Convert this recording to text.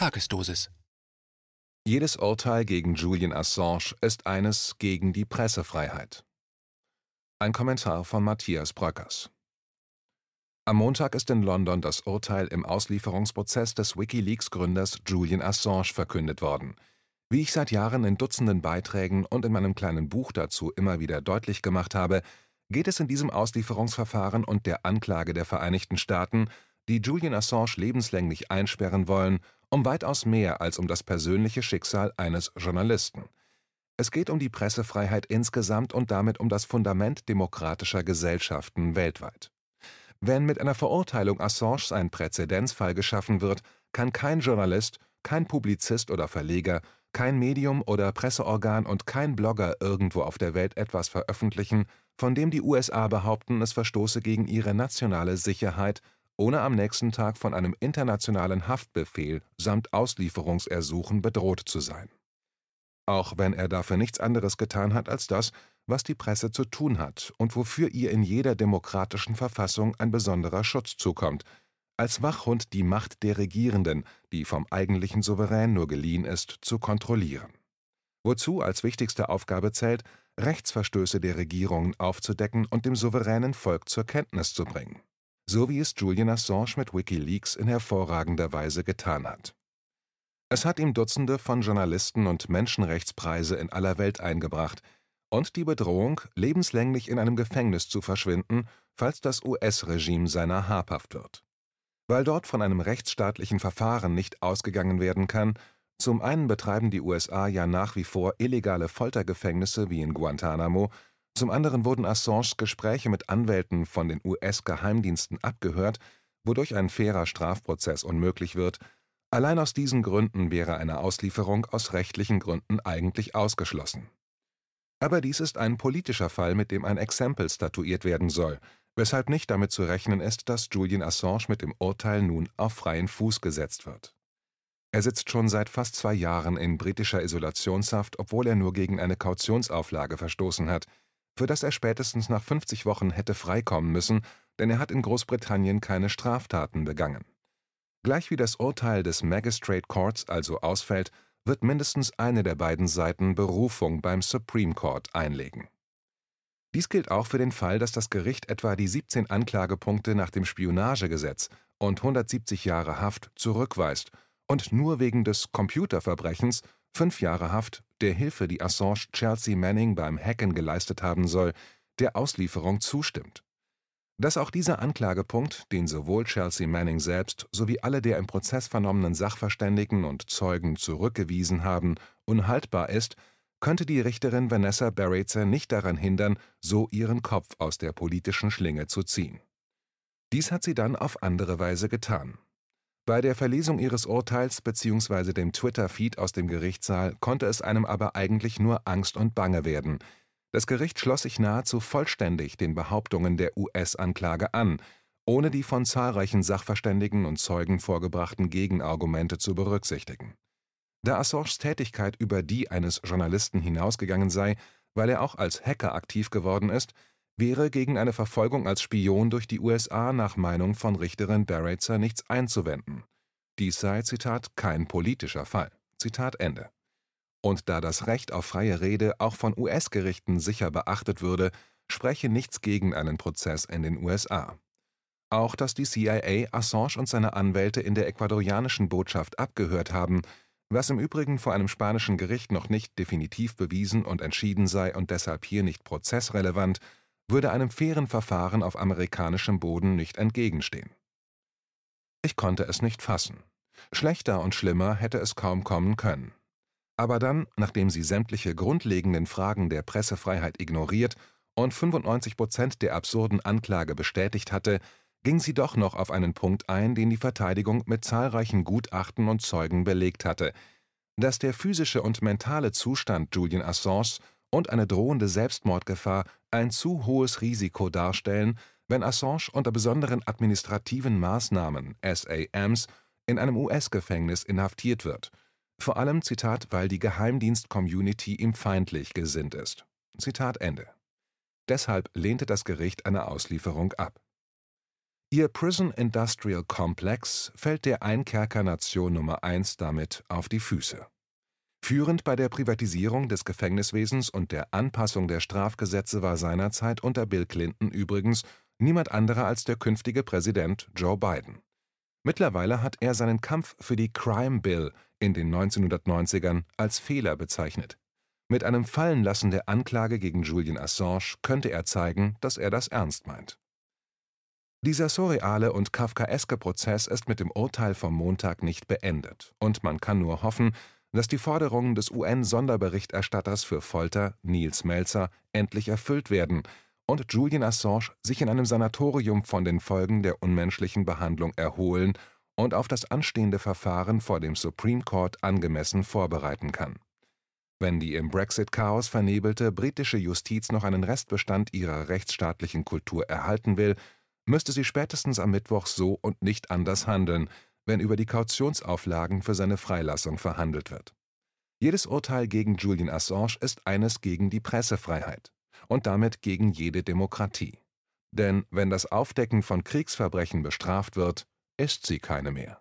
Tagesdosis. Jedes Urteil gegen Julian Assange ist eines gegen die Pressefreiheit. Ein Kommentar von Matthias Bröckers. Am Montag ist in London das Urteil im Auslieferungsprozess des WikiLeaks-Gründers Julian Assange verkündet worden. Wie ich seit Jahren in Dutzenden Beiträgen und in meinem kleinen Buch dazu immer wieder deutlich gemacht habe, geht es in diesem Auslieferungsverfahren und der Anklage der Vereinigten Staaten, die Julian Assange lebenslänglich einsperren wollen, um weitaus mehr als um das persönliche Schicksal eines Journalisten. Es geht um die Pressefreiheit insgesamt und damit um das Fundament demokratischer Gesellschaften weltweit. Wenn mit einer Verurteilung Assange ein Präzedenzfall geschaffen wird, kann kein Journalist, kein Publizist oder Verleger, kein Medium oder Presseorgan und kein Blogger irgendwo auf der Welt etwas veröffentlichen, von dem die USA behaupten, es verstoße gegen ihre nationale Sicherheit, ohne am nächsten Tag von einem internationalen Haftbefehl samt Auslieferungsersuchen bedroht zu sein. Auch wenn er dafür nichts anderes getan hat als das, was die Presse zu tun hat und wofür ihr in jeder demokratischen Verfassung ein besonderer Schutz zukommt, als Wachhund die Macht der Regierenden, die vom eigentlichen Souverän nur geliehen ist, zu kontrollieren. Wozu als wichtigste Aufgabe zählt, Rechtsverstöße der Regierungen aufzudecken und dem souveränen Volk zur Kenntnis zu bringen so wie es Julian Assange mit WikiLeaks in hervorragender Weise getan hat. Es hat ihm Dutzende von Journalisten und Menschenrechtspreise in aller Welt eingebracht und die Bedrohung, lebenslänglich in einem Gefängnis zu verschwinden, falls das US-Regime seiner habhaft wird. Weil dort von einem rechtsstaatlichen Verfahren nicht ausgegangen werden kann, zum einen betreiben die USA ja nach wie vor illegale Foltergefängnisse wie in Guantanamo zum anderen wurden Assanges Gespräche mit Anwälten von den US-Geheimdiensten abgehört, wodurch ein fairer Strafprozess unmöglich wird. Allein aus diesen Gründen wäre eine Auslieferung aus rechtlichen Gründen eigentlich ausgeschlossen. Aber dies ist ein politischer Fall, mit dem ein Exempel statuiert werden soll, weshalb nicht damit zu rechnen ist, dass Julian Assange mit dem Urteil nun auf freien Fuß gesetzt wird. Er sitzt schon seit fast zwei Jahren in britischer Isolationshaft, obwohl er nur gegen eine Kautionsauflage verstoßen hat – für das er spätestens nach 50 Wochen hätte freikommen müssen, denn er hat in Großbritannien keine Straftaten begangen. Gleich wie das Urteil des Magistrate Courts also ausfällt, wird mindestens eine der beiden Seiten Berufung beim Supreme Court einlegen. Dies gilt auch für den Fall, dass das Gericht etwa die 17 Anklagepunkte nach dem Spionagegesetz und 170 Jahre Haft zurückweist und nur wegen des Computerverbrechens fünf Jahre Haft der Hilfe, die Assange Chelsea Manning beim Hacken geleistet haben soll, der Auslieferung zustimmt. Dass auch dieser Anklagepunkt, den sowohl Chelsea Manning selbst sowie alle der im Prozess vernommenen Sachverständigen und Zeugen zurückgewiesen haben, unhaltbar ist, könnte die Richterin Vanessa Barretzer nicht daran hindern, so ihren Kopf aus der politischen Schlinge zu ziehen. Dies hat sie dann auf andere Weise getan. Bei der Verlesung ihres Urteils bzw. dem Twitter-Feed aus dem Gerichtssaal konnte es einem aber eigentlich nur Angst und Bange werden. Das Gericht schloss sich nahezu vollständig den Behauptungen der US-Anklage an, ohne die von zahlreichen Sachverständigen und Zeugen vorgebrachten Gegenargumente zu berücksichtigen. Da Assanges Tätigkeit über die eines Journalisten hinausgegangen sei, weil er auch als Hacker aktiv geworden ist, wäre gegen eine Verfolgung als Spion durch die USA nach Meinung von Richterin Barretzer nichts einzuwenden. Dies sei, Zitat, kein politischer Fall. Zitat Ende. Und da das Recht auf freie Rede auch von US-Gerichten sicher beachtet würde, spreche nichts gegen einen Prozess in den USA. Auch dass die CIA Assange und seine Anwälte in der ecuadorianischen Botschaft abgehört haben, was im Übrigen vor einem spanischen Gericht noch nicht definitiv bewiesen und entschieden sei und deshalb hier nicht prozessrelevant, würde einem fairen Verfahren auf amerikanischem Boden nicht entgegenstehen. Ich konnte es nicht fassen. Schlechter und schlimmer hätte es kaum kommen können. Aber dann, nachdem sie sämtliche grundlegenden Fragen der Pressefreiheit ignoriert und 95 Prozent der absurden Anklage bestätigt hatte, ging sie doch noch auf einen Punkt ein, den die Verteidigung mit zahlreichen Gutachten und Zeugen belegt hatte, dass der physische und mentale Zustand Julian Assange und eine drohende Selbstmordgefahr ein zu hohes Risiko darstellen, wenn Assange unter besonderen administrativen Maßnahmen (SAMs) in einem US-Gefängnis inhaftiert wird, vor allem Zitat, weil die Geheimdienst-Community ihm feindlich gesinnt ist. Zitat Ende. Deshalb lehnte das Gericht eine Auslieferung ab. Ihr Prison Industrial Complex fällt der Einkerkernation Nummer eins damit auf die Füße. Führend bei der Privatisierung des Gefängniswesens und der Anpassung der Strafgesetze war seinerzeit unter Bill Clinton übrigens niemand anderer als der künftige Präsident Joe Biden. Mittlerweile hat er seinen Kampf für die Crime Bill in den 1990ern als Fehler bezeichnet. Mit einem Fallenlassen der Anklage gegen Julian Assange könnte er zeigen, dass er das ernst meint. Dieser surreale und kafkaeske Prozess ist mit dem Urteil vom Montag nicht beendet, und man kann nur hoffen, dass die Forderungen des UN-Sonderberichterstatters für Folter, Niels Melzer, endlich erfüllt werden und Julian Assange sich in einem Sanatorium von den Folgen der unmenschlichen Behandlung erholen und auf das anstehende Verfahren vor dem Supreme Court angemessen vorbereiten kann. Wenn die im Brexit-Chaos vernebelte britische Justiz noch einen Restbestand ihrer rechtsstaatlichen Kultur erhalten will, müsste sie spätestens am Mittwoch so und nicht anders handeln, wenn über die Kautionsauflagen für seine Freilassung verhandelt wird. Jedes Urteil gegen Julian Assange ist eines gegen die Pressefreiheit und damit gegen jede Demokratie. Denn wenn das Aufdecken von Kriegsverbrechen bestraft wird, ist sie keine mehr